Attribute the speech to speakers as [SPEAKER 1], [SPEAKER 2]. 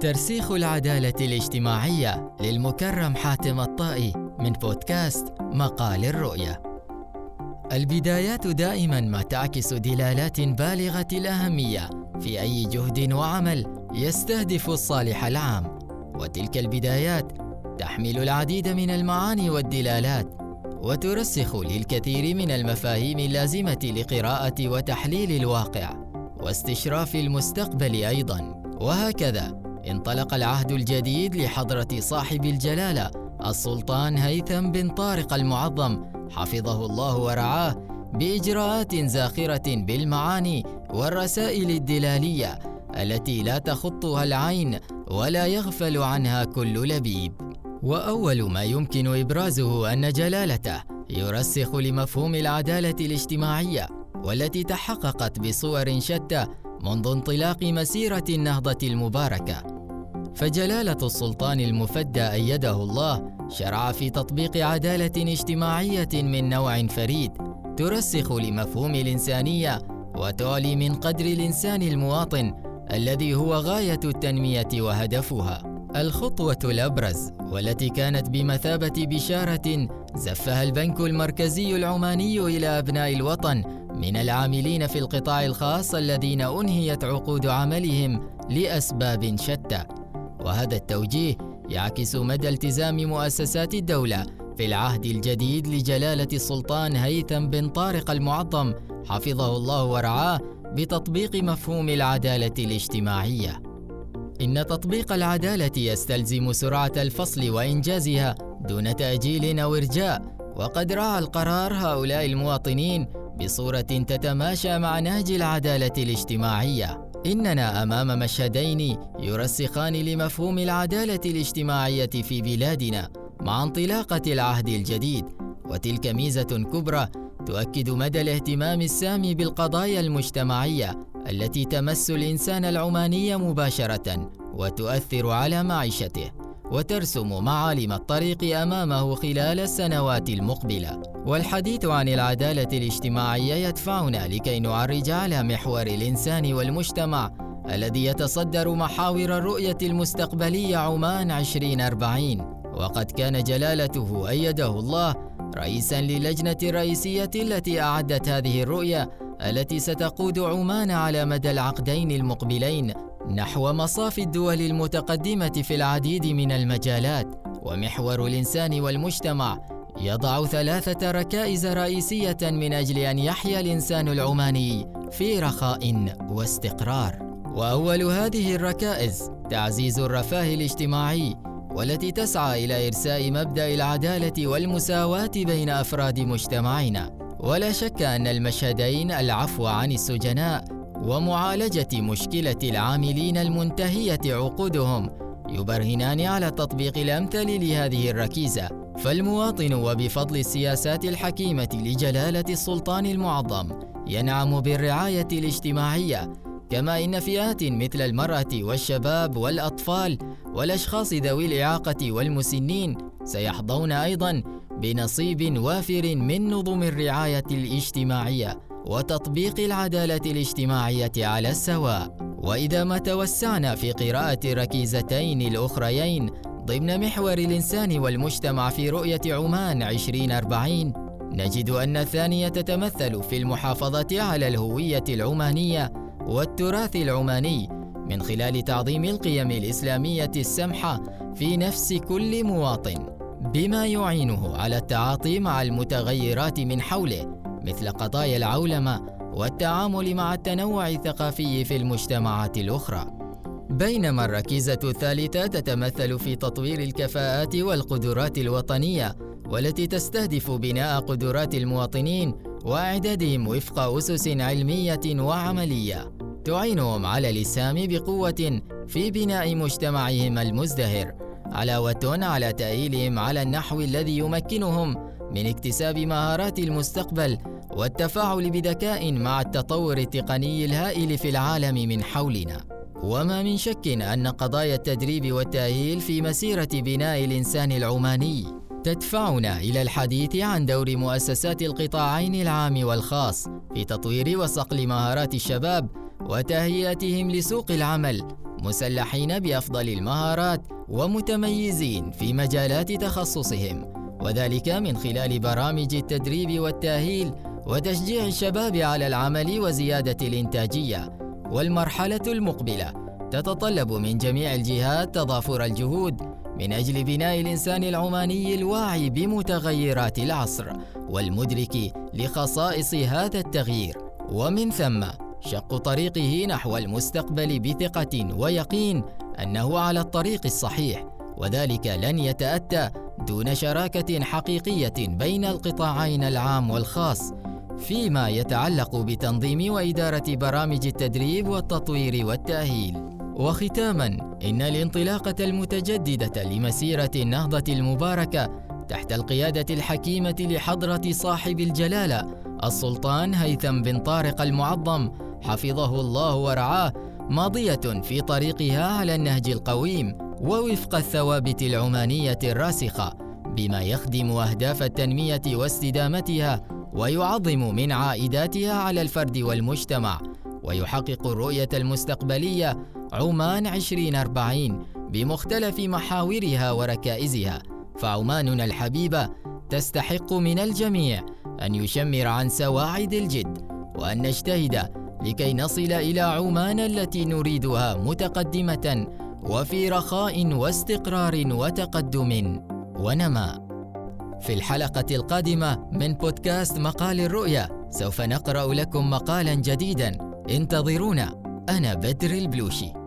[SPEAKER 1] ترسيخ العدالة الاجتماعية للمكرم حاتم الطائي من بودكاست مقال الرؤية. البدايات دائما ما تعكس دلالات بالغة الأهمية في أي جهد وعمل يستهدف الصالح العام، وتلك البدايات تحمل العديد من المعاني والدلالات وترسخ للكثير من المفاهيم اللازمة لقراءة وتحليل الواقع واستشراف المستقبل أيضا وهكذا انطلق العهد الجديد لحضرة صاحب الجلالة السلطان هيثم بن طارق المعظم. حفظه الله ورعاه بإجراءات زاخرة بالمعاني والرسائل الدلالية التي لا تخطها العين ولا يغفل عنها كل لبيب. وأول ما يمكن إبرازه أن جلالته يرسخ لمفهوم العدالة الاجتماعية والتي تحققت بصور شتى منذ انطلاق مسيرة النهضة المباركة. فجلالة السلطان المفدى أيده الله شرع في تطبيق عدالة اجتماعية من نوع فريد ترسخ لمفهوم الإنسانية وتعلي من قدر الإنسان المواطن الذي هو غاية التنمية وهدفها. الخطوة الأبرز والتي كانت بمثابة بشارة زفها البنك المركزي العماني إلى أبناء الوطن من العاملين في القطاع الخاص الذين أنهيت عقود عملهم لأسباب شتى. وهذا التوجيه يعكس مدى التزام مؤسسات الدولة في العهد الجديد لجلالة السلطان هيثم بن طارق المعظم حفظه الله ورعاه بتطبيق مفهوم العدالة الاجتماعية. إن تطبيق العدالة يستلزم سرعة الفصل وإنجازها دون تأجيل أو إرجاء وقد راعى القرار هؤلاء المواطنين بصورة تتماشى مع نهج العدالة الاجتماعية. إننا أمام مشهدين يرسخان لمفهوم العدالة الاجتماعية في بلادنا مع انطلاقة العهد الجديد وتلك ميزة كبرى تؤكد مدى الاهتمام السامي بالقضايا المجتمعية التي تمس الإنسان العماني مباشرة وتؤثر على معيشته وترسم معالم الطريق أمامه خلال السنوات المقبلة. والحديث عن العدالة الاجتماعية يدفعنا لكي نعرج على محور الإنسان والمجتمع الذي يتصدر محاور الرؤية المستقبلية عمان 2040 وقد كان جلالته أيده الله رئيسا للجنة الرئيسية التي أعدت هذه الرؤية التي ستقود عمان على مدى العقدين المقبلين نحو مصاف الدول المتقدمة في العديد من المجالات. ومحور الإنسان والمجتمع يضع ثلاثة ركائز رئيسية من أجل أن يحيا الإنسان العماني في رخاء واستقرار. وأول هذه الركائز تعزيز الرفاه الاجتماعي والتي تسعى إلى إرساء مبدأ العدالة والمساواة بين أفراد مجتمعنا ولا شك أن المشهدين العفو عن السجناء ومعالجة مشكلة العاملين المنتهية عقودهم يبرهنان على التطبيق الأمثل لهذه الركيزة. فالمواطن وبفضل السياسات الحكيمة لجلالة السلطان المعظم ينعم بالرعاية الاجتماعية كما إن فئات مثل المرأة والشباب والأطفال والأشخاص ذوي الإعاقة والمسنين سيحظون أيضا بنصيب وافر من نظم الرعاية الاجتماعية وتطبيق العدالة الاجتماعية على السواء. وإذا ما توسعنا في قراءة ركيزتين الأخريين ضمن محور الإنسان والمجتمع في رؤية عمان 2040 نجد أن الثانية تتمثل في المحافظة على الهوية العمانية والتراث العماني من خلال تعظيم القيم الإسلامية السمحة في نفس كل مواطن بما يعينه على التعاطي مع المتغيرات من حوله مثل قضايا العولمة والتعامل مع التنوع الثقافي في المجتمعات الأخرى. بينما الركيزة الثالثة تتمثل في تطوير الكفاءات والقدرات الوطنية والتي تستهدف بناء قدرات المواطنين وإعدادهم وفق أسس علمية وعملية. تعينهم على الإسهام بقوة في بناء مجتمعهم المزدهر علاوة على تأهيلهم على النحو الذي يمكنهم من اكتساب مهارات المستقبل والتفاعل بذكاء مع التطور التقني الهائل في العالم من حولنا. وما من شك أن قضايا التدريب والتأهيل في مسيرة بناء الإنسان العماني تدفعنا إلى الحديث عن دور مؤسسات القطاعين العام والخاص في تطوير وصقل مهارات الشباب وتهيئتهم لسوق العمل مسلحين بأفضل المهارات ومتميزين في مجالات تخصصهم. وذلك من خلال برامج التدريب والتأهيل وتشجيع الشباب على العمل وزيادة الإنتاجية. والمرحلة المقبلة. تتطلب من جميع الجهات تضافر الجهود من أجل بناء الإنسان العماني الواعي بمتغيرات العصر والمدرك لخصائص هذا التغيير. ومن ثم شق طريقه نحو المستقبل بثقة ويقين أنه على الطريق الصحيح وذلك لن يتأتى دون شراكة حقيقية بين القطاعين العام والخاص فيما يتعلق بتنظيم وإدارة برامج التدريب والتطوير والتأهيل. وختاما إن الانطلاقة المتجددة لمسيرة النهضة المباركة تحت القيادة الحكيمة لحضرة صاحب الجلالة السلطان هيثم بن طارق المعظم حفظه الله ورعاه ماضية في طريقها على النهج القويم ووفق الثوابت العمانية الراسخة بما يخدم أهداف التنمية واستدامتها ويعظم من عائداتها على الفرد والمجتمع ويحقق الرؤية المستقبلية عمان 2040 بمختلف محاورها وركائزها. فعماننا الحبيبة تستحق من الجميع أن يشمر عن سواعد الجد وأن نجتهد لكي نصل إلى عمان التي نريدها متقدمة وفي رخاء واستقرار وتقدم ونماء. في الحلقة القادمة من بودكاست مقال الرؤيا سوف نقرأ لكم مقالا جديدا. انتظرونا. أنا بدر البلوشي.